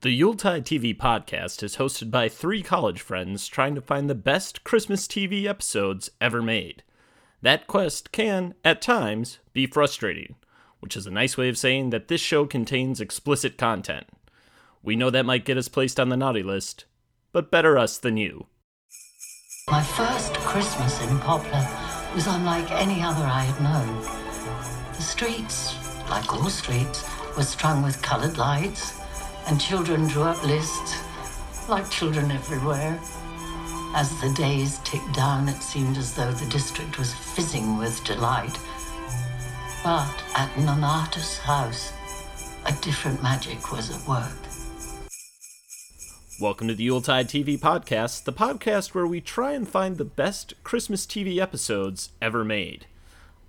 The Yuletide TV podcast is hosted by three college friends trying to find the best Christmas TV episodes ever made. That quest can, at times, be frustrating, which is a nice way of saying that this show contains explicit content. We know that might get us placed on the naughty list, but better us than you. My first Christmas in Poplar was unlike any other I had known. The streets, like all streets, were strung with coloured lights, and children drew up lists, like children everywhere. As the days ticked down, it seemed as though the district was fizzing with delight. But at Nonnatus House, a different magic was at work. Welcome to the Yuletide TV podcast, the podcast where we try and find the best Christmas TV episodes ever made.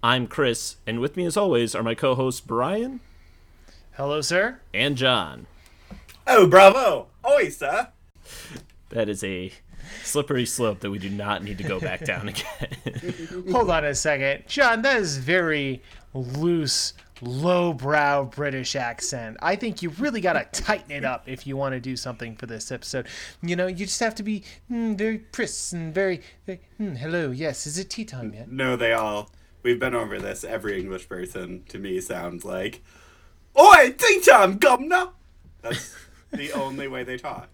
I'm Chris, and with me as always are my co hosts Brian Hello, sir. and Jon. Oh, bravo! Oi, sir! That is a slippery slope that we do not need to go back down again. Hold on a second. Jon, that is very loose, lowbrow British accent. I think you really got to tighten it up if you want to do something for this episode. You know, you just have to be mm, very pris and very, very mm, hello, yes, is it tea time yet? No, they all. We've been over this. Every English person, to me, sounds like, Oi, tea time, governor! That's the only way they talk.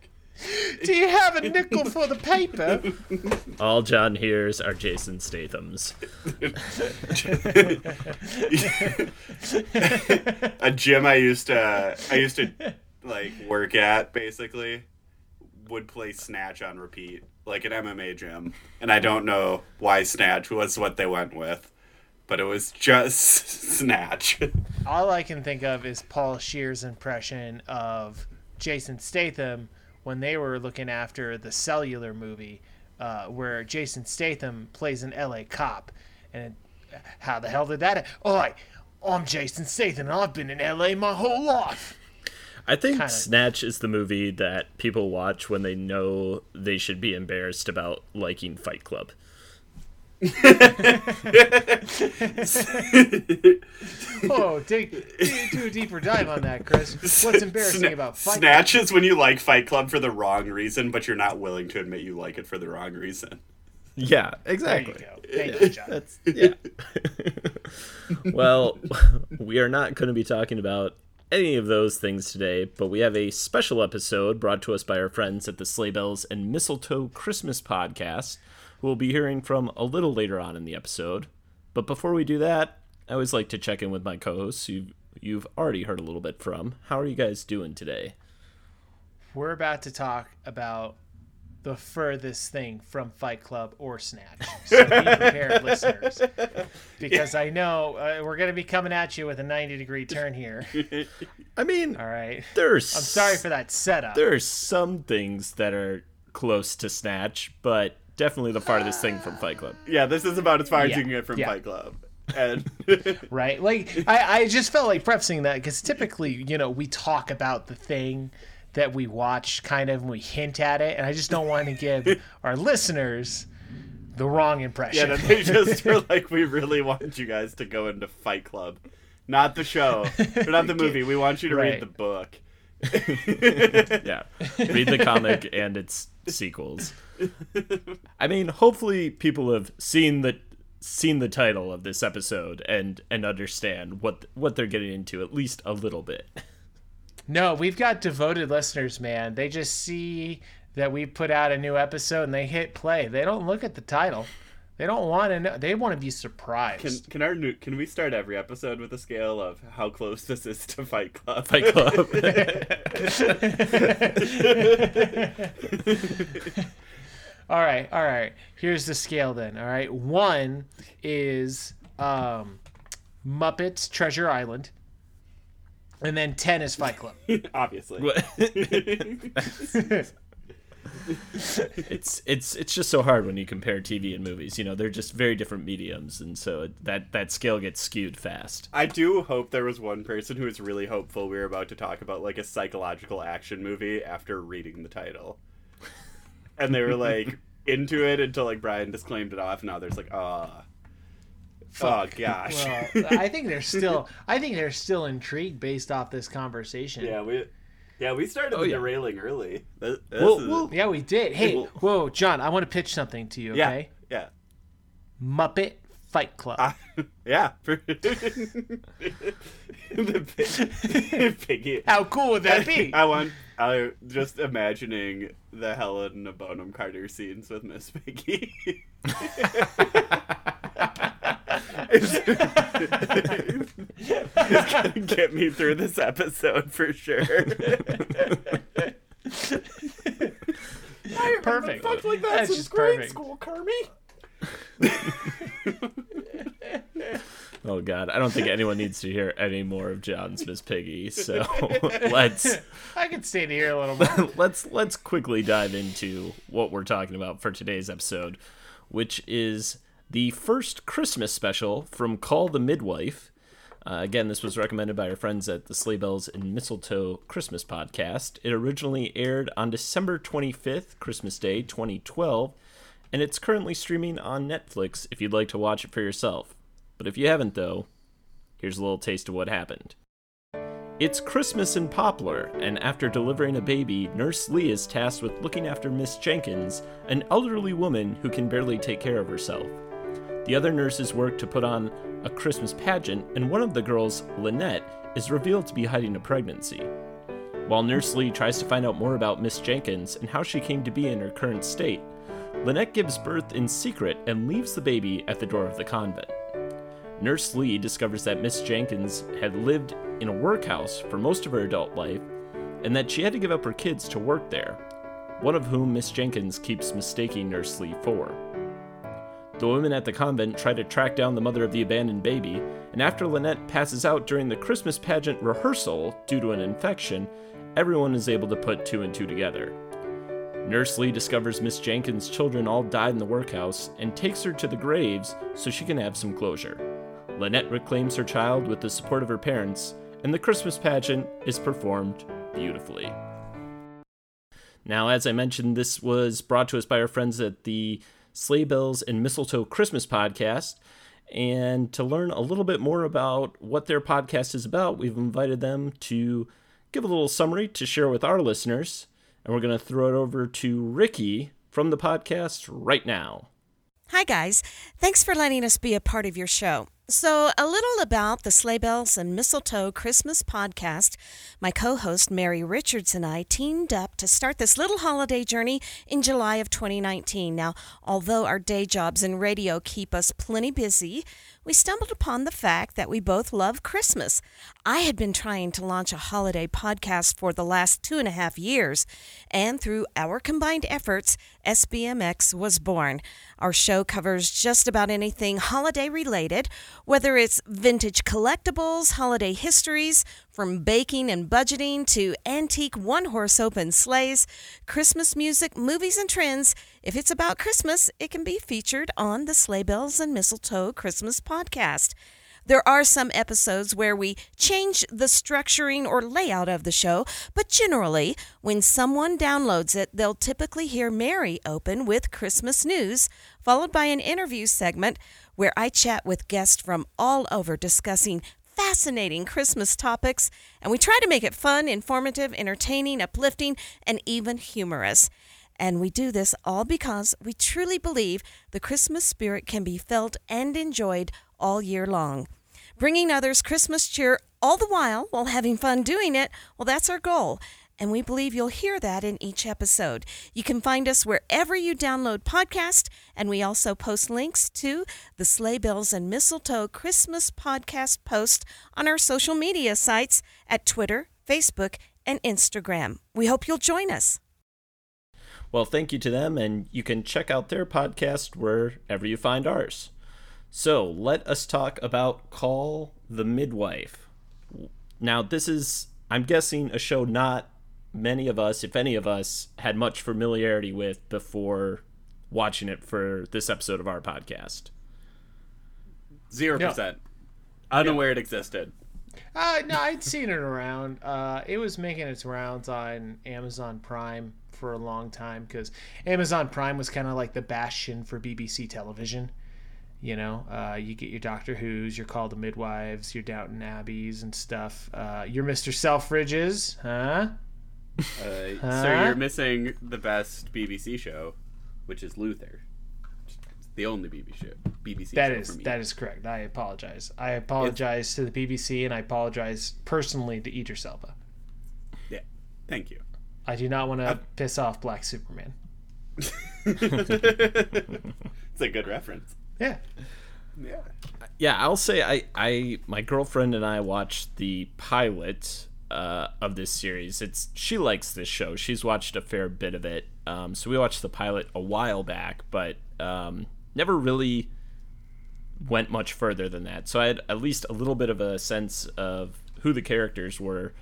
Do you have a nickel for the paper? All Jon hears are Jason Statham's. A gym I used to, I used to, like, work at, basically, would play Snatch on repeat, like an MMA gym. And I don't know why Snatch was what they went with, but it was just Snatch. All I can think of is Paul Shear's impression of Jason Statham when they were looking after the cellular movie, uh, where Jason Statham plays an LA cop. And how the hell did that? Oh, I, I'm Jason Statham, and I've been in LA my whole life. I think Kinda. Snatch is the movie that people watch when they know they should be embarrassed about liking Fight Club. Oh, take, do- do a deeper dive on that, Chris. What's embarrassing Sna- about Fight Snatch is when you like Fight Club for the wrong reason, but you're not willing to admit you like it for the wrong reason. Yeah, There exactly. you go. Thank you, Jon. That's yeah. well, we are not going to be talking about any of those things today, but we have a special episode brought to us by our friends at the Sleigh Bells and Mistletoe Christmas podcast, who we'll be hearing from a little later on in the episode. But before we do that, I always like to check in with my co-hosts who you've already heard a little bit from. How are you guys doing today? We're about to talk about the furthest thing from Fight Club or Snatch. So be prepared, listeners, because I know uh, we're going to be coming at you with a 90 degree turn here. I mean, All right. there's I'm sorry for that setup. there are some things that are close to Snatch, but definitely the farthest thing from Fight Club. Yeah, this is about as far as Yeah, you can get from yeah. Fight Club. And right? Like I, I just felt like prefacing that because typically, you know, we talk about the thing that we watch, kind of, and we hint at it, and I just don't want to give our listeners the wrong impression. yeah, that they just were like, we really want you guys to go into Fight Club, not the show, or not the movie. We want you to Right. read the book. Yeah. Read the comic and its sequels. I mean, hopefully people have seen the seen the title of this episode and and understand what what they're getting into at least a little bit. No, we've got devoted listeners, man. They just see that we put out a new episode and they hit play. They don't look at the title. They don't want to know. They want to be surprised. Can can our new can we start every episode with a scale of how close this is to Fight Club? Fight Club. all right, all right. Here's the scale then. All right, one is um, Muppets Treasure Island, and then ten is Fight Club. Obviously. it's it's it's just so hard when you compare TV and movies. You know, they're just very different mediums, and so that that scale gets skewed fast. I do hope there was one person who was really hopeful we were about to talk about like a psychological action movie after reading the title. And they were like into it until like Brian disclaimed it off. Now there's like, ah, oh gosh. Well, I think they're still. I think they're still intrigued based off this conversation. yeah, we Yeah, we started Oh, the yeah. derailing early. This, this Well, is- well, Yeah, we did. Hey, Well- whoa, Jon, I want to pitch something to you. yeah, Okay, yeah, Muppet Fight Club. Ah, yeah. the pig- piggy. How cool would that be? I want. I just imagining the Helena Bonham Carter scenes with Miss Piggy. it's gonna get me through this episode for sure. perfect. like That's just perfect. school, Kermit. Oh God, I don't think anyone needs to hear any more of Jon's Miss Piggy. So let's I could stay here a little more. let's let's quickly dive into what we're talking about for today's episode, which is the first Christmas special from Call the Midwife. Uh, again, this was recommended by our friends at the Sleigh Bells and Mistletoe Christmas podcast. It originally aired on December 25th, Christmas Day, 2012, and it's currently streaming on Netflix if you'd like to watch it for yourself. But if you haven't, though, here's a little taste of what happened. It's Christmas in Poplar, and after delivering a baby, Nurse Lee is tasked with looking after Miss Jenkins, an elderly woman who can barely take care of herself. The other nurses work to put on a Christmas pageant, and one of the girls, Lynette, is revealed to be hiding a pregnancy. While Nurse Lee tries to find out more about Miss Jenkins and how she came to be in her current state, Lynette gives birth in secret and leaves the baby at the door of the convent. Nurse Lee discovers that Miss Jenkins had lived in a workhouse for most of her adult life and that she had to give up her kids to work there, one of whom Miss Jenkins keeps mistaking Nurse Lee for. The women at the convent try to track down the mother of the abandoned baby, and after Lynette passes out during the Christmas pageant rehearsal due to an infection, everyone is able to put two and two together. Nurse Lee discovers Miss Jenkins' children all died in the workhouse and takes her to the graves so she can have some closure. Lynette reclaims her child with the support of her parents, and the Christmas pageant is performed beautifully. Now, as I mentioned, this was brought to us by our friends at the Sleigh Bells and Mistletoe Christmas podcast. And to learn a little bit more about what their podcast is about, we've invited them to give a little summary to share with our listeners. And we're going to throw it over to Ricky from the podcast right now. Hi, guys. Thanks for letting us be a part of your show. So, a little about the Sleigh Bells and Mistletoe Christmas podcast. My co host Mary Richards and I teamed up to start this little holiday journey in July of 2019. Now, although our day jobs in radio keep us plenty busy, we stumbled upon the fact that we both love Christmas. I had been trying to launch a holiday podcast for the last two and a half years, and through our combined efforts, SBMX was born. Our show covers just about anything holiday related, whether it's vintage collectibles, holiday histories, from baking and budgeting to antique one horse open sleighs, Christmas music, movies, and trends. If it's about Christmas, it can be featured on the Sleigh Bells and Mistletoe Christmas podcast. There are some episodes where we change the structuring or layout of the show, but generally, when someone downloads it, they'll typically hear Mary open with Christmas news, followed by an interview segment where I chat with guests from all over discussing fascinating Christmas topics, and we try to make it fun, informative, entertaining, uplifting, and even humorous. And we do this all because we truly believe the Christmas spirit can be felt and enjoyed all year long. Bringing others Christmas cheer all the while while having fun doing it, well, that's our goal. And we believe you'll hear that in each episode. You can find us wherever you download podcasts, and we also post links to the Sleigh Bells and Mistletoe Christmas podcast post on our social media sites at Twitter, Facebook, and Instagram. We hope you'll join us. Well, thank you to them, and you can check out their podcast wherever you find ours. So, let us talk about Call the Midwife. Now, this is, I'm guessing, a show not many of us, if any of us, had much familiarity with before watching it for this episode of our podcast. Zero Yeah. percent. Unaware it existed. Uh, no, I'd seen it around. Uh, it was making its rounds on Amazon Prime for a long time because Amazon Prime was kind of like the bastion for BBC television. You know, uh, you get your Doctor Who's, your Call the Midwives, your Downton Abbeys and stuff. Uh, your Mr. Selfridges, huh? Uh, Huh? So you're missing the best BBC show, which is Luther. It's the only BBC show. BBC That show is for me. that is correct. I apologize. I apologize to the BBC and I apologize personally to Idris Elba. Yeah. Thank you. I do not want to piss off Black Superman. It's a good reference. Yeah. Yeah. yeah, I'll say I, I my girlfriend and I watched the pilot uh, of this series. It's she likes this show. She's watched a fair bit of it. Um, so we watched the pilot a while back, but um, never really went much further than that. So I had at least a little bit of a sense of who the characters were,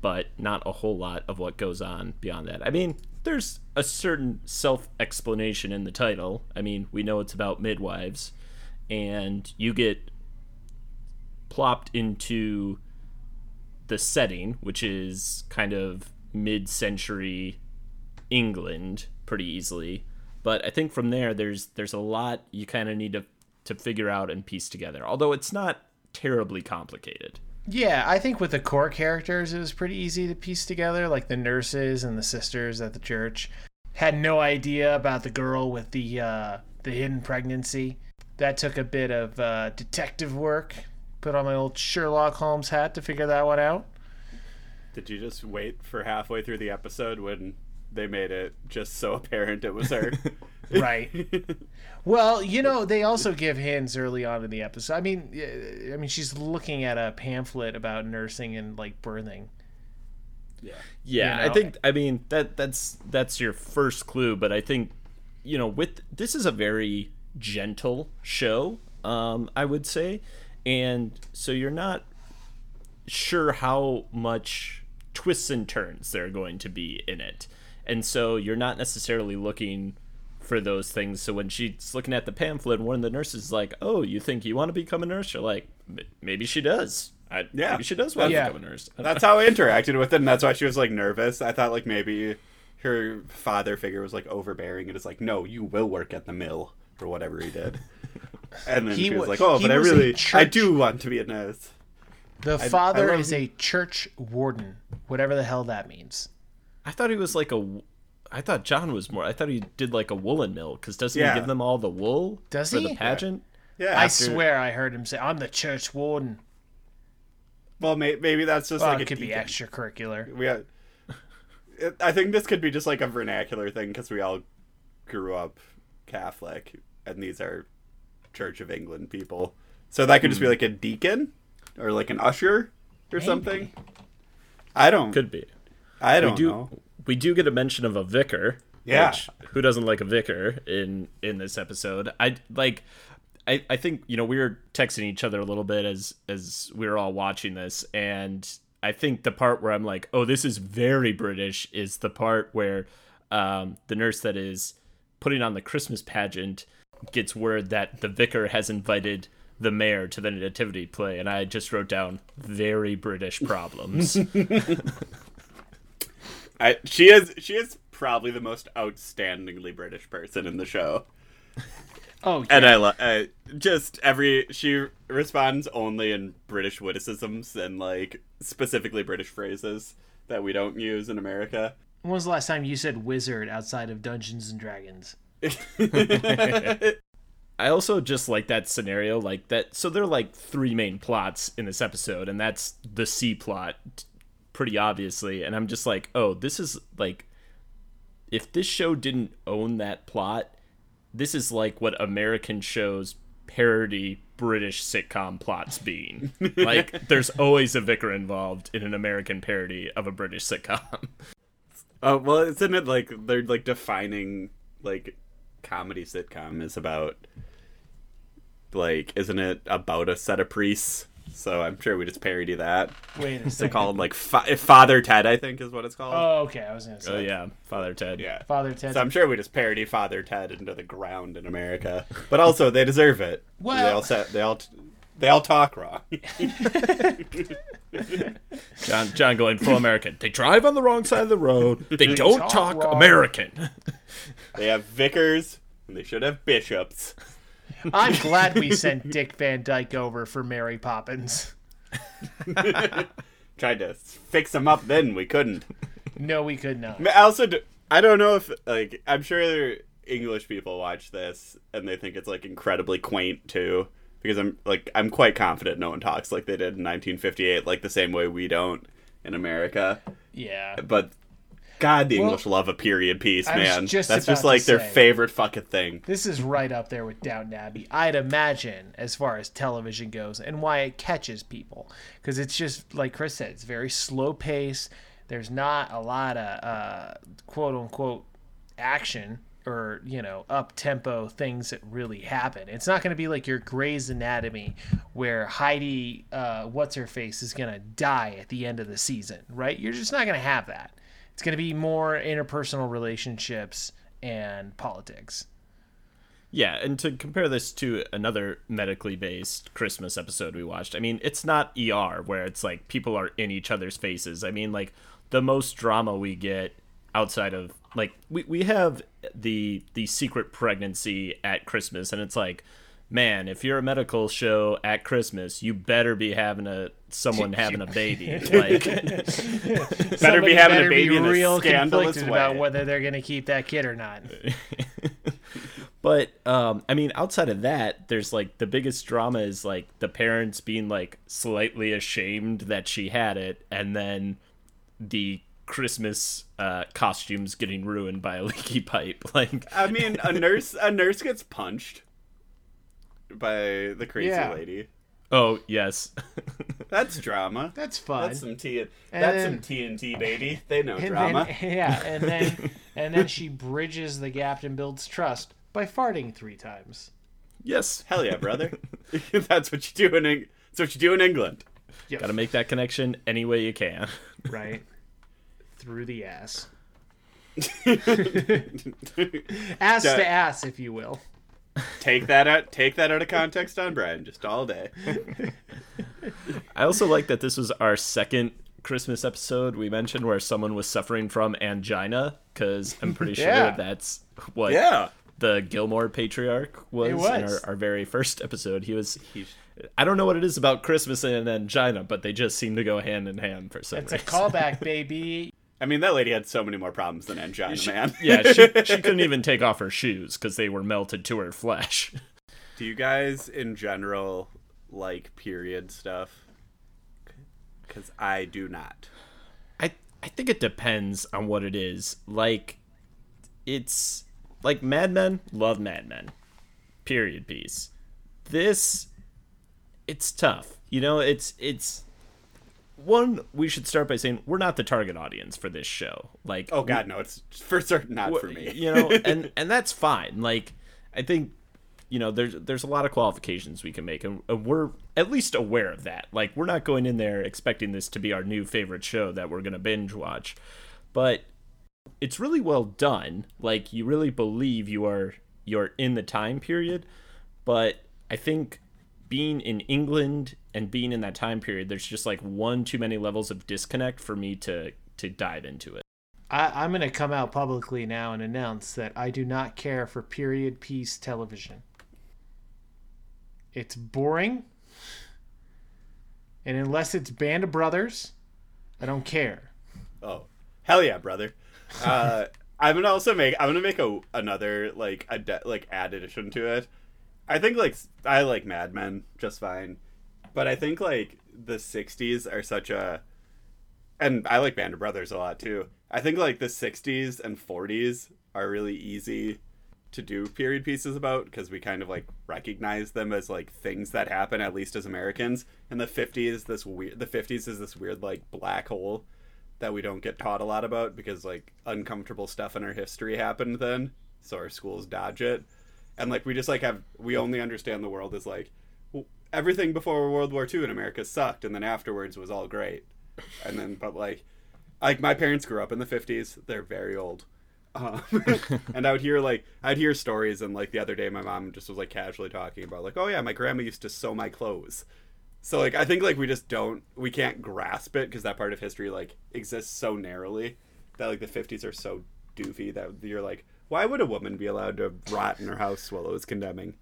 but not a whole lot of what goes on beyond that. I mean, there's a certain self explanation in the title. I mean, we know it's about midwives, and you get plopped into the setting, which is kind of mid century England pretty easily. But I think from there there's there's a lot you kind of need to to figure out and piece together. Although it's not terribly complicated. Yeah, I think with the core characters, it was pretty easy to piece together. Like the nurses and the sisters at the church had no idea about the girl with the uh, the hidden pregnancy. That took a bit of uh, detective work. Put on my old Sherlock Holmes hat to figure that one out. Did you just wait for halfway through the episode when they made it just so apparent it was her? Right. well, you know, they also give hints early on in the episode. I mean, I mean, she's looking at a pamphlet about nursing and like birthing. Yeah, You I think I mean that that's that's your first clue, but I think you know with this is a very gentle show, um, I would say, and so you're not sure how much twists and turns there are going to be in it, and so you're not necessarily looking for those things. So when she's looking at the pamphlet, one of the nurses is like, "Oh, you think you want to become a nurse?" You're like, "Maybe she does." I, Yeah. maybe she does want Yeah. to become a nurse. That's how I interacted with it, and that's why she was like nervous. I thought like maybe her father figure was like overbearing, and it's like, no, you will work at the mill or whatever he did. And then He she was wa- like, oh, but I was a really, I do want to be a nurse. The I father love- is a church warden, whatever the hell that means. I thought he was like a. I thought John was more. I thought he did like a woolen mill because doesn't Yeah. he give them all the wool Does for he? the pageant? Yeah, I after- swear I heard him say, "I'm the church warden." Well, may, maybe that's just Well, like it a could be extracurricular. We had, it, I think this could be just like a vernacular thing because we all grew up Catholic, and these are Church of England people. So that could just be like a deacon or like an usher or something. I don't. Could be. I don't do. know. We do get a mention of a vicar. Yeah. Which, who doesn't like a vicar in in this episode? I like. I, I think you know we were texting each other a little bit as as we were all watching this, and I think the part where I'm like, oh, this is very British, is the part where um, the nurse that is putting on the Christmas pageant gets word that the vicar has invited the mayor to the nativity play, and I just wrote down very British problems. I, she is. She is probably the most outstandingly British person in the show. Oh, And I love uh, just every she responds only in British witticisms and like specifically British phrases that we don't use in America. when was the last time you said wizard outside of Dungeons and Dragons? I also just like that scenario, like that. So there are like three main plots in this episode, and that's the C plot, pretty obviously. And I'm just like, oh, this is like, if this show didn't own that plot, this is like what American shows parody British sitcom plots being. like, there's always a vicar involved in an American parody of a British sitcom. Oh well, isn't it like they're like defining like comedy sitcom is about like isn't it about a set of priests? So I'm sure we just parody that. Wait a They second. call it like Fa- Father Ted, I think is what it's called. Oh, okay. I was gonna oh, say. oh yeah, Father Ted. yeah. Father Ted. So I'm sure we just parody Father Ted into the ground in America, but also they deserve it. Well- they all sa- they all they all talk wrong. Jon, Jon going full American. They drive on the wrong side of the road. They don't talk talk. American. they have vicars and they should have bishops. I'm glad we sent Dick Van Dyke over for Mary Poppins. Tried to fix them up then, we couldn't. No, we could not. I also I don't know if like I'm sure English people watch this and they think it's like incredibly quaint too because I'm like I'm quite confident no one talks like they did in 1958 like the same way we don't in America. Yeah. But God, the Well, English love a period piece, man. just That's just like their say. favorite fucking thing. This is right up there with Downton Abbey, I'd imagine, as far as television goes, and why it catches people. Because it's just, like Chris said, it's very slow pace. There's not a lot of uh, quote unquote action or, you know, up tempo things that really happen. It's not going to be like your Grey's Anatomy where Heidi, uh, what's her face, is going to die at the end of the season, right? You're just not going to have that. It's going to be more interpersonal relationships and politics. Yeah, and to compare this to another medically based Christmas episode we watched, I mean, it's not ER where it's like people are in each other's faces. I mean, like the most drama we get outside of like we, we have the the secret pregnancy at Christmas and it's like man, if you're a medical show at Christmas, you better be having a someone having a baby. Like Better be having better a baby be in a real scandalous conflicted way. about whether they're going to keep that kid or not. But um, I mean, outside of that, there's like the biggest drama is like the parents being like slightly ashamed that she had it, and then the Christmas uh, costumes getting ruined by a leaky pipe. Like, I mean, a nurse a nurse gets punched by the crazy Yeah. lady. oh yes, That's drama. That's fun. That's some T. And That's then- some TNT, baby. They know and drama. then, yeah, and then and then she bridges the gap and builds trust by farting three times. yes, Hell yeah, brother. That's what you do in Eng- That's what you do in England. Yep. got to make that connection any way you can. right through the ass, ass Yeah. to ass, if you will. Take that out. Take that out of context on Brian just all day. I also like that this was our second Christmas episode we mentioned where someone was suffering from angina because I'm pretty sure Yeah. that's what Yeah. the Gilmore patriarch was, It in our, our very first episode. He was. He's- I don't know what it is about Christmas and angina, but they just seem to go hand in hand for some It's a reason. callback, baby. I mean, that lady had so many more problems than angina, man. yeah, she, she couldn't even take off her shoes because they were melted to her flesh. Do you guys, in general, like period stuff? Because I do not. I I think it depends on what it is. Like, it's like Mad Men. Love Mad Men. Period piece. This, it's tough. You know, it's it's. One, we should start by saying we're not the target audience for this show. Like, Oh God, no! It's for certain not for me. you know, and and that's fine. Like, I think you know there's there's a lot of qualifications we can make, and, and we're at least aware of that. Like, we're not going in there expecting this to be our new favorite show that we're gonna binge watch, but it's really well done. Like, you really believe you are you're in the time period, but I think being in England and being in that time period, there's just like one too many levels of disconnect for me to to dive into it. I, I'm going to come out publicly now and announce that I do not care for period piece television. It's boring. And unless it's Band of Brothers, I don't care. Oh, hell yeah, brother. Uh, I'm gonna also make. I'm gonna make a another like a de- like add addition to it. I think like I like Mad Men just fine, but I think like the '60s are such a, and I like Band of Brothers a lot too. I think like the '60s and '40s are really easy to do period pieces about because we kind of like recognize them as like things that happen at least as Americans. And the 50s, this weird. The 50s is this weird like black hole that we don't get taught a lot about because like uncomfortable stuff in our history happened then, so our schools dodge it, and like we just like have we only understand the world as like everything before World War II in America sucked, and then afterwards was all great, and then but like like my parents grew up in the 50s, they're very old. Um, and I would hear like I'd hear stories, and like the other day, my mom just was like casually talking about like, oh yeah, my grandma used to sew my clothes. So like I think like we just don't we can't grasp it because that part of history like exists so narrowly that like the 50s are so doofy that you're like why would a woman be allowed to rot in her house while it was condemning?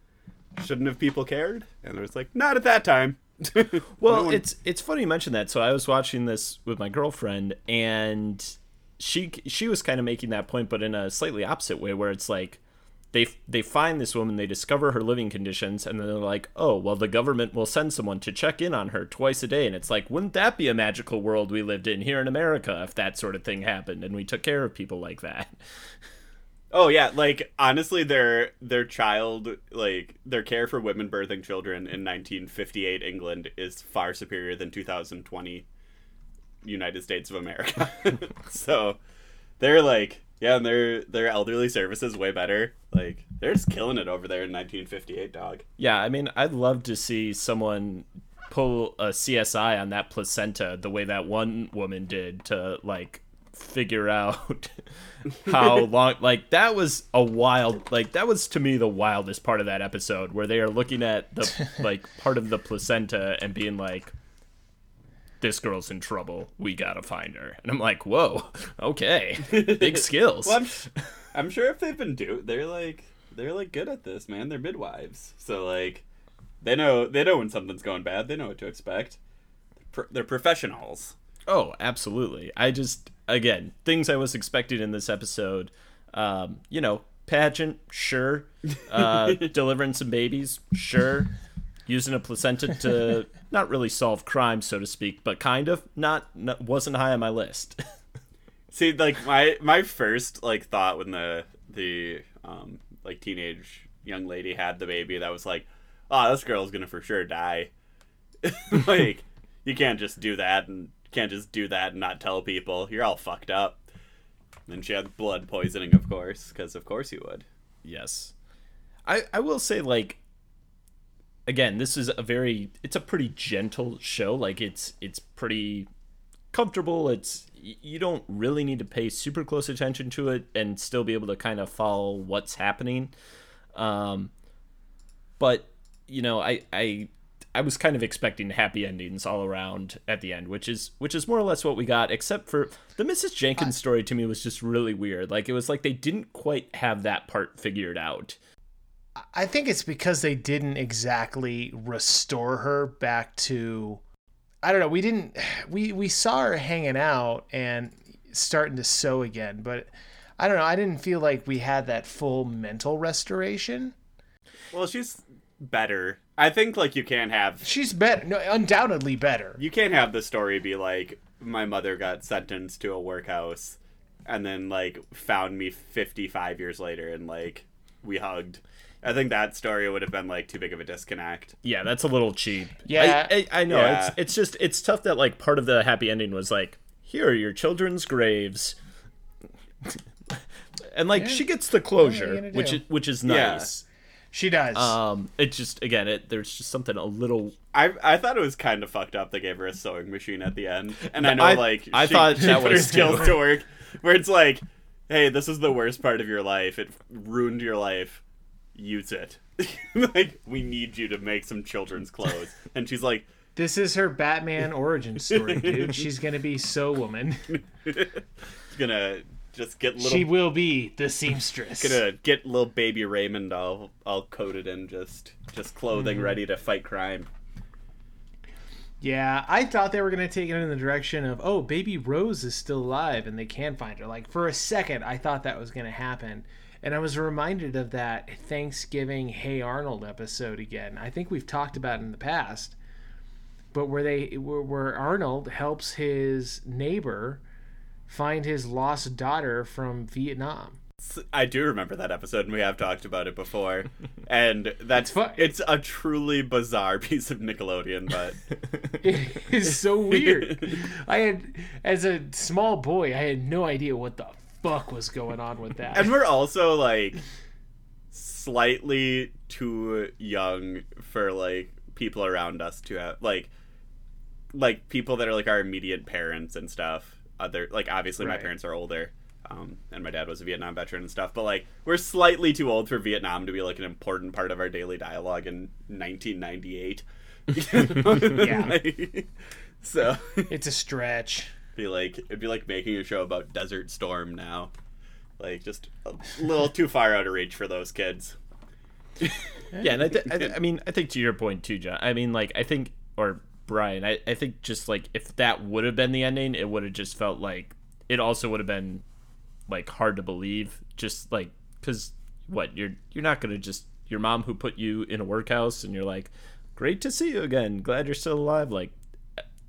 Shouldn't have people cared? And it was like not at that time. Well, No one- it's it's funny you mention that. So I was watching this with my girlfriend, and she she was kind of making that point, but in a slightly opposite way, where it's like they they find this woman, they discover her living conditions, and then they're like, oh, well, the government will send someone to check in on her twice a day, and it's like, wouldn't that be a magical world we lived in here in America if that sort of thing happened and we took care of people like that? Oh yeah, like honestly, their their child, like their care for women birthing children in 1958 England is far superior than 2020 United States of America. so they're like, yeah, and their their elderly services way better. Like they're just killing it over there in 1958, dog. Yeah, I mean, I'd love to see someone pull a CSI on that placenta the way that one woman did to like figure out how long like that was a wild like that was to me the wildest part of that episode where they are looking at the like part of the placenta and being like this girl's in trouble we gotta find her and i'm like whoa okay big skills Well, I'm, I'm sure if they've been do, they're like they're like good at this, man. They're midwives, so like they know they know when something's going bad. They know what to expect. They're professionals. Oh, absolutely. I just again things I was expecting in this episode. Um, you know, pageant, sure. Uh, delivering some babies, sure. Using a placenta to not really solve crime, so to speak, but kind of. Not, not wasn't high on my list. See, like my my first like thought when the the um like teenage young lady had the baby, that was like, oh, this girl's gonna for sure die. like, you can't just do that and can't just do that and not tell people. You're all fucked up. And she had blood poisoning, of course, because of course you would. yes, I I will say like. Again, this is a very it's a pretty gentle show. Like it's it's pretty comfortable. It's you don't really need to pay super close attention to it and still be able to kind of follow what's happening. Um, but you know, I I I was kind of expecting happy endings all around at the end, which is which is more or less what we got, except for the Mrs. Jenkins story. To me, was just really weird. Like it was like they didn't quite have that part figured out. I think it's because they didn't exactly restore her back to I don't know, we didn't we we saw her hanging out and starting to sew again, but I don't know, I didn't feel like we had that full mental restoration. Well, she's better. I think like you can't have She's better, no, undoubtedly better. you can't have the story be like my mother got sentenced to a workhouse and then like found me 55 years later and like we hugged. I think that story would have been like too big of a disconnect. Yeah, that's a little cheap. Yeah. I, I, I know. Yeah. It's it's just it's tough that like part of the happy ending was like here are your children's graves. And like she gets the closure, gonna which do? is which is Yeah. nice. She does. Um, it just again, it there's just something a little. I I thought it was kind of fucked up they gave her a sewing machine at the end. And I know I- like I she, thought she that put was her skills too. to work where it's like, hey, this is the worst part of your life. It ruined your life. Use it. like we need you to make some children's clothes. And she's like, this is her Batman origin story, dude. She's gonna be so woman. She's gonna just get little She will be the seamstress. gonna get little baby Raymond all all coated in just just clothing Mm-hmm. ready to fight crime. Yeah, I thought they were gonna take it in the direction of, oh, baby Rose is still alive and they can find her. Like for a second, I thought that was gonna happen, and I was reminded of that Thanksgiving Hey Arnold episode again. I think we've talked about it in the past, but where they where, where Arnold helps his neighbor find his lost daughter from Vietnam. I do remember that episode, and we have talked about it before. And that's fu- it's a truly bizarre piece of Nickelodeon, but It is so weird. I had, as a small boy, I had no idea what the fuck was going on with that. and we're also like slightly too young for like people around us to have like like people that are like our immediate parents and stuff. Other like obviously my parents are older. Um, and my dad was a Vietnam veteran and stuff, but like we're slightly too old for Vietnam to be like an important part of our daily dialogue in 1998. Yeah. so It's a stretch. be like it'd be like making a show about Desert Storm now, like just a little too far out of reach for those kids. Yeah, and I, th- I, th- I mean, I think to your point too, Jon. I mean, like, I think, or Brian, I, I think just like if that would have been the ending, it would have just felt like it also would have been like hard to believe just like cuz what you're you're not to just your mom who put you in a workhouse and you're like great to see you again glad you're still alive like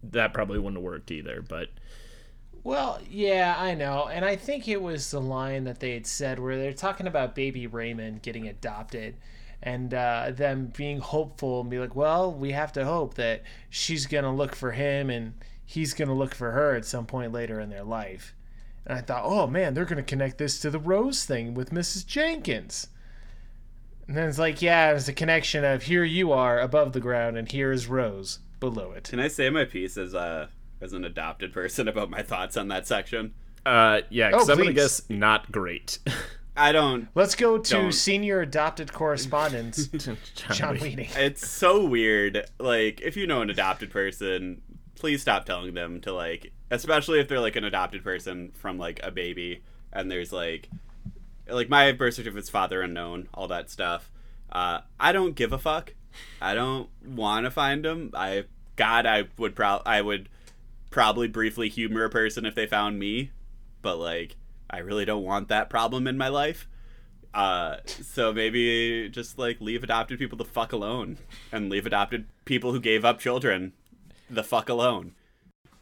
that probably wouldn't have worked either but Well, yeah, I know. And I think it was the line that they had said where they're talking about baby Raymond getting adopted and uh, them being hopeful and be like, well, we have to hope that she's going to look for him and he's going to look for her at some point later in their life. And I thought, oh man, they're going to connect this to the Rose thing with Mrs. Jenkins. And then it's like, yeah, it's a connection of here you are above the ground and here is Rose below it. Can I say my piece as a as an adopted person about my thoughts on that section? uh yeah cuz Oh, I'm going to guess not great I don't. Let's go to Don't. senior adopted correspondence, Jon Wheating. Wheating. It's so weird. Like, if you know an adopted person, please stop telling them to like, especially if they're like an adopted person from like a baby, and there's like, like my birth certificate's father unknown, all that stuff. Uh, I don't give a fuck. I don't want to find them. I God, I would pro I would probably briefly humor a person if they found me, but like, I really don't want that problem in my life. Uh, so maybe just like leave adopted people the fuck alone, and leave adopted people who gave up children the fuck alone.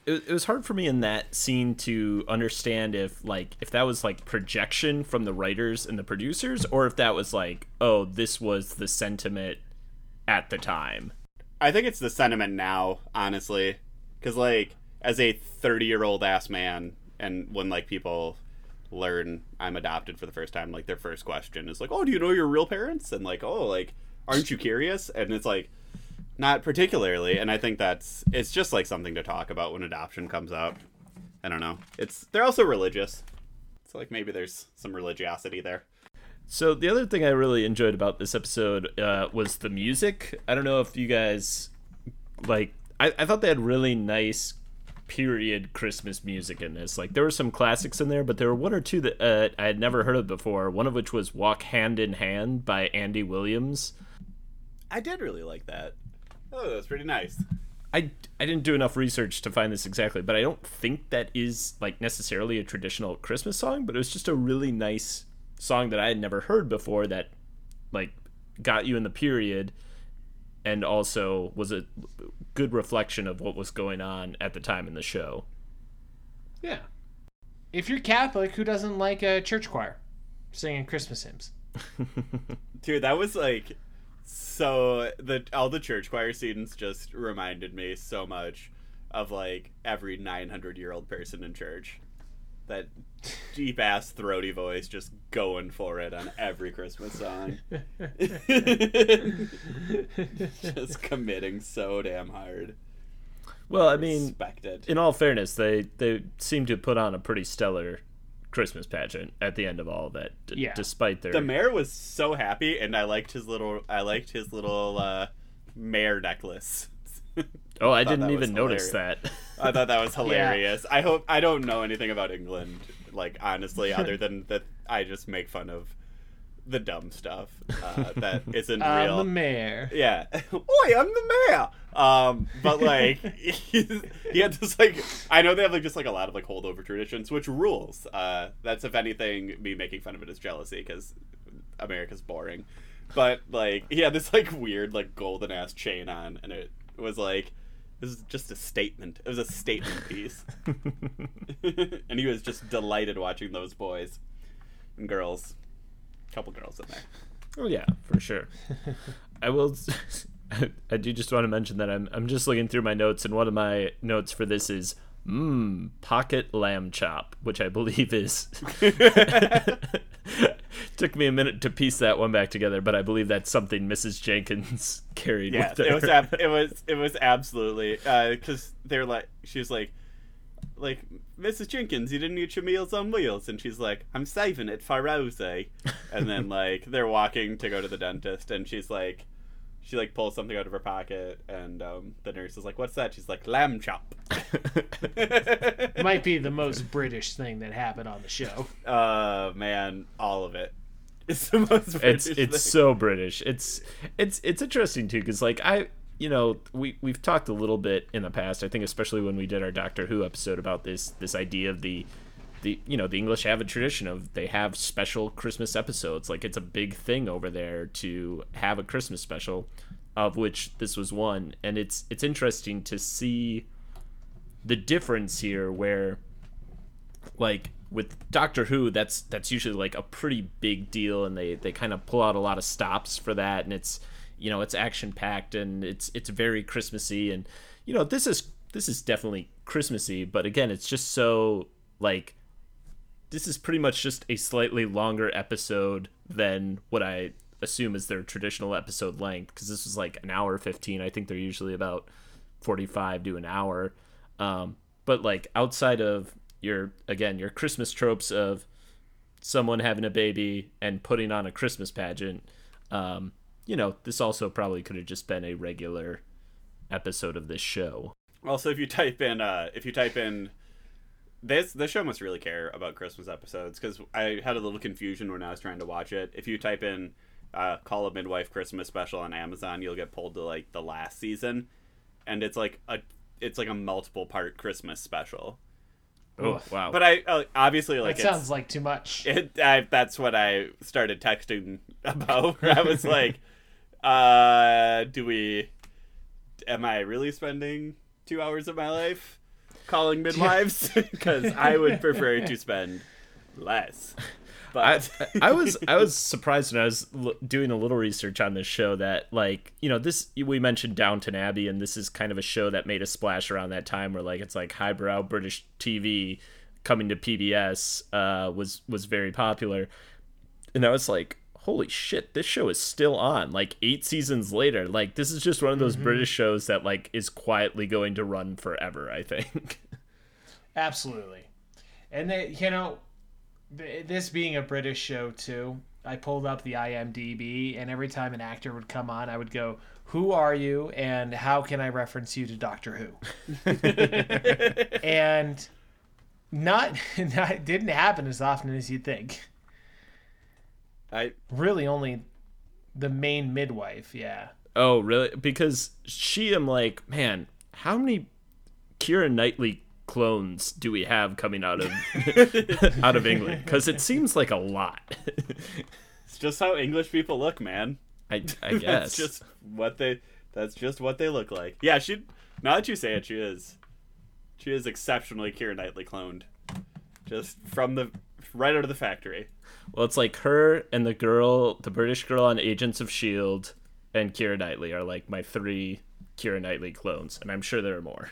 it, it was hard for me in that scene to understand if like if that was like projection from the writers and the producers or if that was like oh this was the sentiment at the time I think it's the sentiment now, honestly, because like as a thirty-year-old ass man, and when like people learn I'm adopted for the first time, like their first question is like, "Oh, do you know your real parents?" And like, "Oh, like, aren't you curious?" And it's like, not particularly. And I think that's it's just like something to talk about when adoption comes up. I don't know. It's they're also religious, so like maybe there's some religiosity there. so the other thing i really enjoyed about this episode uh, was the music i don't know if you guys like I, I thought they had really nice period christmas music in this like there were some classics in there but there were one or two that uh, i had never heard of before one of which was walk hand in hand by andy williams I did really like that. Oh, that's pretty nice. I, I didn't do enough research to find this exactly, but I don't think that is like necessarily a traditional Christmas song, but it was just a really nice song that I had never heard before that like got you in the period and also was a good reflection of what was going on at the time in the show. Yeah. If you're Catholic, who doesn't like a church choir singing Christmas hymns? Dude, that was like so the all the church choir scenes just reminded me so much of like every 900 year old person in church. That deep ass throaty voice just going for it on every Christmas song. just committing so damn hard. Well, I mean, Respected. in all fairness, they they seem to put on a pretty stellar Christmas pageant at the end of all of it, d- Yeah. despite their The mayor was so happy, and I liked his little. I liked his little uh, mayor necklace. Oh, I thought didn't that was even notice hilarious. that. I thought that was hilarious. I hope I don't know anything about England, like honestly, other than that I just make fun of the dumb stuff uh, that isn't I'm real. the mayor. Yeah. Oi, I'm the mayor. Um, but like, he had this like, I know they have like just like a lot of like holdover traditions, which rules. Uh, that's if anything, me making fun of it is jealousy because America's boring. But like, he had this like weird like golden ass chain on, and it was like, this is just a statement. It was a statement piece, and he was just delighted watching those boys and girls, A couple girls in there. Oh yeah, for sure. I will. I do just want to mention that I'm I'm just looking through my notes, and one of my notes for this is mmm pocket lamb chop, which I believe is. Took me a minute to piece that one back together, but I believe that's something Mrs. Jenkins carried Yes, with her. it was. Ab- it was. It was absolutely uh, because they're like. She was like, like Mrs. Jenkins, you didn't eat your meals on wheels, and she's like, I'm saving it for Rosie. And then like they're walking to go to the dentist, and she's like, she like pulls something out of her pocket, and um, the nurse is like, "What's that?" She's like, "Lamb chop." Might be the most British thing that happened on the show. uh man, all of it. It's the most. it's British it's thing. so British. It's it's it's interesting too because like I you know we we've talked a little bit in the past. I think especially when we did our Doctor Who episode about this this idea of the the you know the English have a tradition of they have special Christmas episodes. Like it's a big thing over there to have a Christmas special, of which this was one. And it's it's interesting to see the difference here, where like with Doctor Who, that's that's usually like a pretty big deal, and they they kind of pull out a lot of stops for that, and it's you know it's action packed and it's it's very Christmassy, and you know this is this is definitely Christmassy, but again, it's just so like this is pretty much just a slightly longer episode than what I assume is their traditional episode length because this was like an hour 15 i think they're usually about 45 to an hour. Um, but like outside of your again your christmas tropes of someone having a baby and putting on a christmas pageant um, you know this also probably could have just been a regular episode of this show. Also, if you type in, uh, if you type in, this the show must really care about Christmas episodes because I had a little confusion when I was trying to watch it. If you type in, uh, "Call a Midwife Christmas Special" on Amazon, you'll get pulled to like the last season, and it's like a, it's like a multiple part Christmas special. oh wow But I uh, obviously like that sounds like too much. it, I, that's what I started texting about. Where I was like, uh, "Do we? Am I really spending two hours of my life calling midwives? Because I would prefer to spend less." I, But I was I was surprised when I was l- doing a little research on this show that like you know this we mentioned Downton Abbey and this is kind of a show that made a splash around that time where like it's like highbrow British TV coming to PBS uh, was was very popular and I was like holy shit this show is still on like eight seasons later like this is just one of those mm-hmm. British shows that like is quietly going to run forever I think Absolutely. And they, you know, this being a British show too, I pulled up the IMDb, and every time an actor would come on, I would go, "Who are you?" and "How can I reference you to Doctor Who?" and not, not didn't happen as often as you'd think. I Really, only the main midwife. Yeah. Oh, really? Because she, I'm like, man, how many Keira Knightley clones do we have coming out of out of England? Because it seems like a lot. it's just how English people look, man. I, I guess That's just what they. That's just what they look like. Yeah, she. Now that you say it, she is. She is exceptionally Keira Knightley cloned, just from the right out of the factory. Well, it's like her and the girl, the British girl on Agents of Shield, and Keira Knightley are like my three Keira Knightley clones, and I'm sure there are more.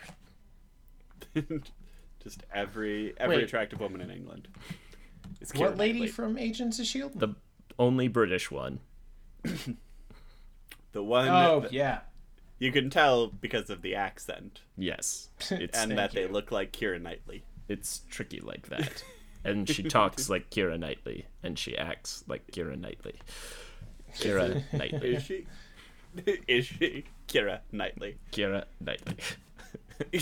just every every Wait. attractive woman in England. Is What Keira lady Knightley. from Agents of Shield? The only British one. the one Oh that yeah. you can tell because of the accent Yes, it's and Thank that they look like Keira Knightley. it's tricky like that. And she talks like Keira Knightley, and she acts like Keira Knightley. Keira Knightley. Is she? is she Keira Knightley? Keira Knightley.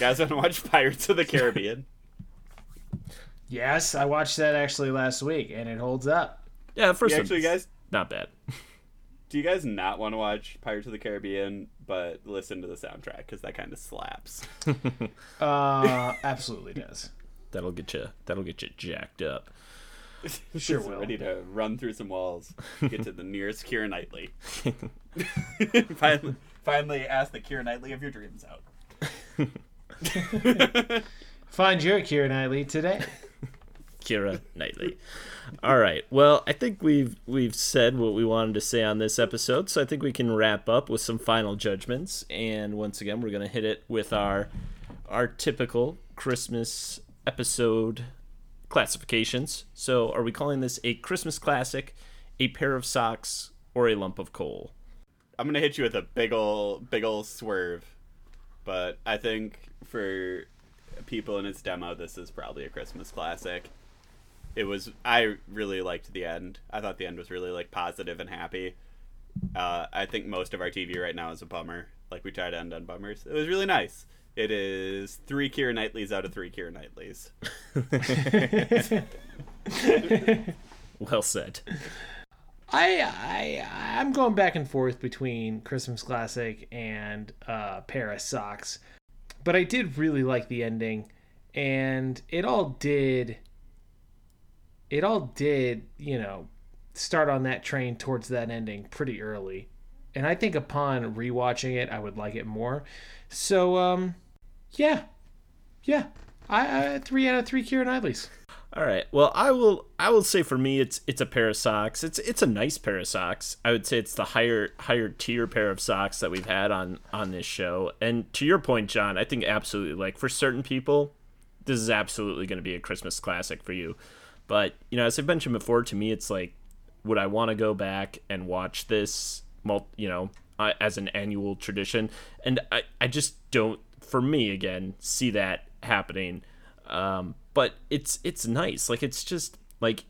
Guys, want to watch Pirates of the Caribbean? Yes, I watched that actually last week, and it holds up. Yeah, the first actually, guys, not bad. do you guys not want to watch Pirates of the Caribbean, but listen to the soundtrack because that kind of slaps? Uh, absolutely does. That'll get you. That'll get you jacked up. Sure Just will. Ready to run through some walls, get to the nearest Keira Knightley. finally, finally, ask the Keira Knightley of your dreams out. Find your Keira Knightley today. Keira Knightley. All right. Well, I think we've we've said what we wanted to say on this episode, so I think we can wrap up with some final judgments. And once again, we're gonna hit it with our our typical Christmas episode classifications. So, are we calling this a Christmas classic, a pair of socks, or a lump of coal? I'm gonna hit you with a big ol' big ol' swerve, but I think for people in its demo, this is probably a Christmas classic. It was. I really liked the end. I thought the end was really like positive and happy. Uh, I think most of our TV right now is a bummer. Like we try to end on bummers. It was really nice. It is three Keira Knightleys out of three Keira Knightleys. Well said. I I I'm going back and forth between Christmas classic and uh, pair of socks, but I did really like the ending, and it all did. It all did, you know, start on that train towards that ending pretty early, and I think upon rewatching it, I would like it more. So, um, yeah, yeah, I, I three out of three Kieran Knightleys. All right. Well, I will. I will say for me, it's it's a pair of socks. It's it's a nice pair of socks. I would say it's the higher higher tier pair of socks that we've had on on this show. And to your point, Jon, I think absolutely like for certain people, this is absolutely going to be a Christmas classic for you. But you know, as I've mentioned before, to me, it's like, would I want to go back and watch this? Mul- you know, uh, as an annual tradition, and I I just don't. For me, again, see that happening. Um, but it's it's nice. Like it's just like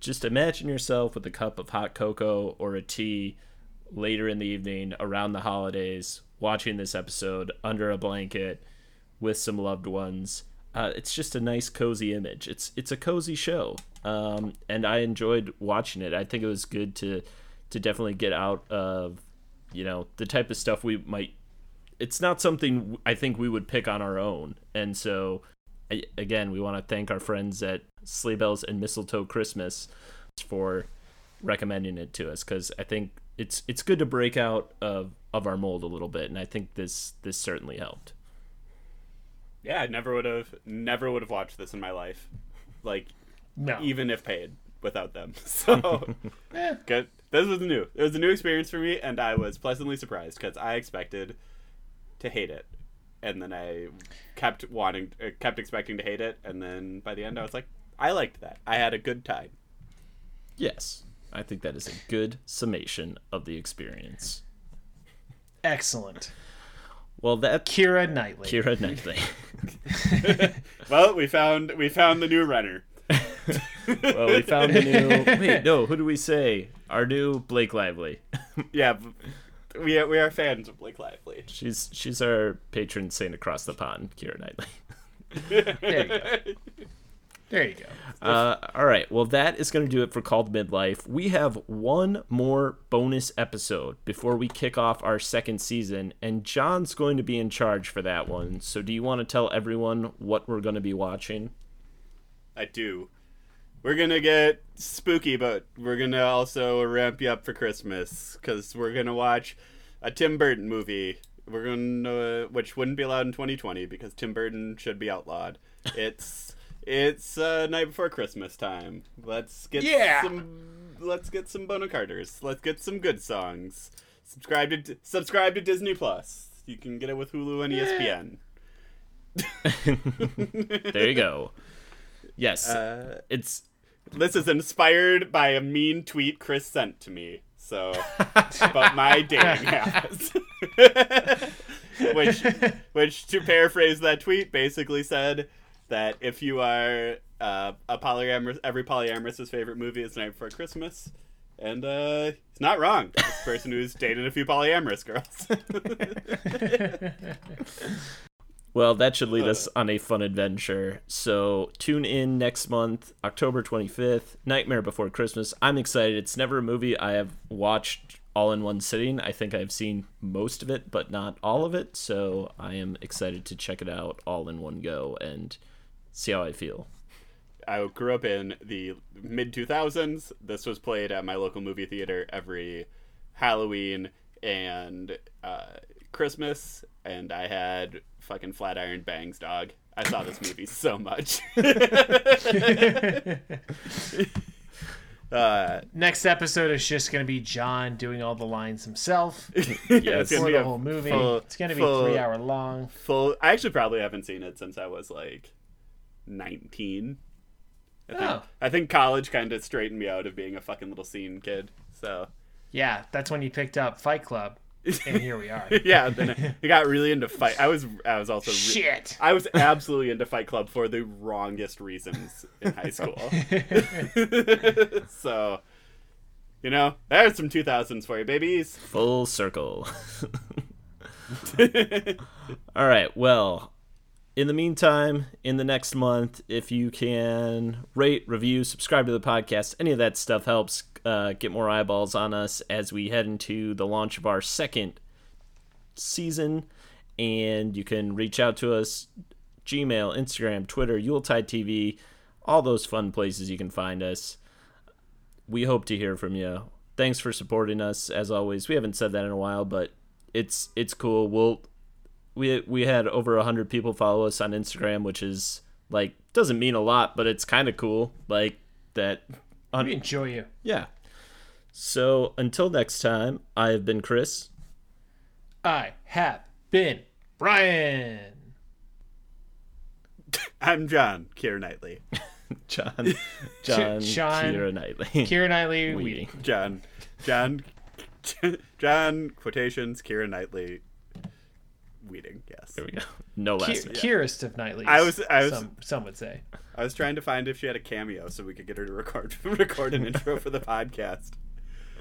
just imagine yourself with a cup of hot cocoa or a tea later in the evening around the holidays, watching this episode under a blanket with some loved ones. Uh, it's just a nice cozy image. It's it's a cozy show, um, and I enjoyed watching it. I think it was good to to definitely get out of you know the type of stuff we might. It's not something I think we would pick on our own, and so again, we want to thank our friends at Sleigh Bells and Mistletoe Christmas for recommending it to us because I think it's it's good to break out of of our mold a little bit, and I think this this certainly helped. Yeah, I never would have never would have watched this in my life, like no. even if paid without them. So eh. good. This was new. It was a new experience for me, and I was pleasantly surprised because I expected to hate it and then I kept wanting, uh, kept expecting to hate it, and then by the end, I was like, I liked that. I had a good time. Yes, I think that is a good summation of the experience. Excellent. Well, that Keira Knightley. Keira Knightley. well, we found we found the new runner. well, we found the new. Wait, no. Who do we say? Our new Blake Lively. yeah, we are, we are fans of Blake Lively. She's she's our patron saint across the pond, Keira Knightley. there you go. There you go. Uh, all right. Well, that is going to do it for Called Midlife. We have one more bonus episode before we kick off our second season, and Jon's going to be in charge for that one. So, do you want to tell everyone what we're going to be watching? I do we're gonna get spooky, but we're gonna also ramp you up for Christmas because we're gonna watch a Tim Burton movie. We're gonna, which wouldn't be allowed in 2020 because Tim Burton should be outlawed. It's it's uh, night before Christmas time. Let's get yeah. some. Let's get some Bonham Carters. Let's get some good songs. Subscribe to subscribe to Disney Plus. You can get it with Hulu and ESPN. there you go. Yes, uh, it's this is inspired by a mean tweet Chris sent to me. So, about my dating habits. which, which to paraphrase that tweet, basically said that if you are uh, a polyamorous, every polyamorous's favorite movie is Night Before Christmas, and uh, he's not wrong. This person who's dated a few polyamorous girls. Well, that should lead us on a fun adventure. So tune in next month, October 25th, Nightmare Before Christmas. I'm excited. It's never a movie I have watched all in one sitting. I think I've seen most of it, but not all of it. So I am excited to check it out all in one go and see how I feel. I grew up in the mid 2000s. This was played at my local movie theater every Halloween and uh, Christmas, and I had fucking Flatiron Bangs, dog. I saw this movie so much. uh, Next episode is just going to be Jon doing all the lines himself. yeah, it's for the whole movie. Full, it's going to be full, three hour long. Full. I actually probably haven't seen it since I was like nineteen. I think, oh. I think college kind of straightened me out of being a fucking little scene kid. So. Yeah, that's when you picked up Fight Club and here we are. yeah, then I got really into fight. I was I was also re- shit. I was absolutely into Fight Club for the wrongest reasons in high school. so, you know, there's some 2000s for you, babies. Full circle. All right. Well, in the meantime, in the next month, if you can rate, review, subscribe to the podcast, any of that stuff helps uh, get more eyeballs on us as we head into the launch of our second season. And you can reach out to us Gmail, Instagram, Twitter, Yuletide TV, all those fun places you can find us. We hope to hear from you. Thanks for supporting us as always. We haven't said that in a while, but it's it's cool. We'll we we had over 100 people follow us on Instagram, which is like doesn't mean a lot, but it's kind of cool. Like that We enjoy you. yeah. So until next time, I have been Chris. I have been Brian. I'm Jon Keira Knightley. Jon Jon Sean- Keira Knightley. Keira Knightley. Weeding. Jon, Jon, Jon quotations Keira Knightley. Weeding, yes. There we go. No last name. Kierist of Knightley. I was- I was- Some, some would say. I was trying to find if she had a cameo so we could get her to record record an intro for the podcast.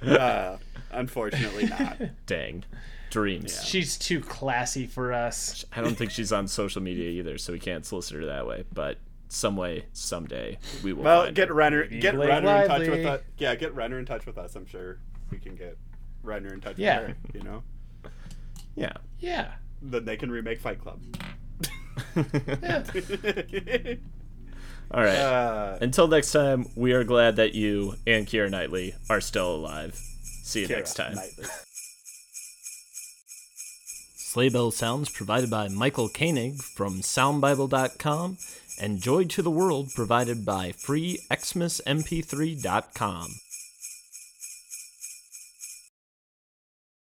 Uh, unfortunately, not. Dang. Dreams. She's too classy for us. I don't think she's on social media either, so we can't solicit her that way. But some way, someday, we will. Well, find get her. Renner, get Blake Renner in touch with us. Yeah, get Renner in touch with us. I'm sure we can get Renner in touch Yeah. with her. You know, Yeah. Yeah. Then they can remake Fight Club. All right. uh, Until next time, we are glad that you and Keira Knightley are still alive. See you Keira next time. Knightley. Sleigh Bell Sounds provided by Michael Koenig from SoundBible.com and Joy to the World provided by FreeXmasMP3.com.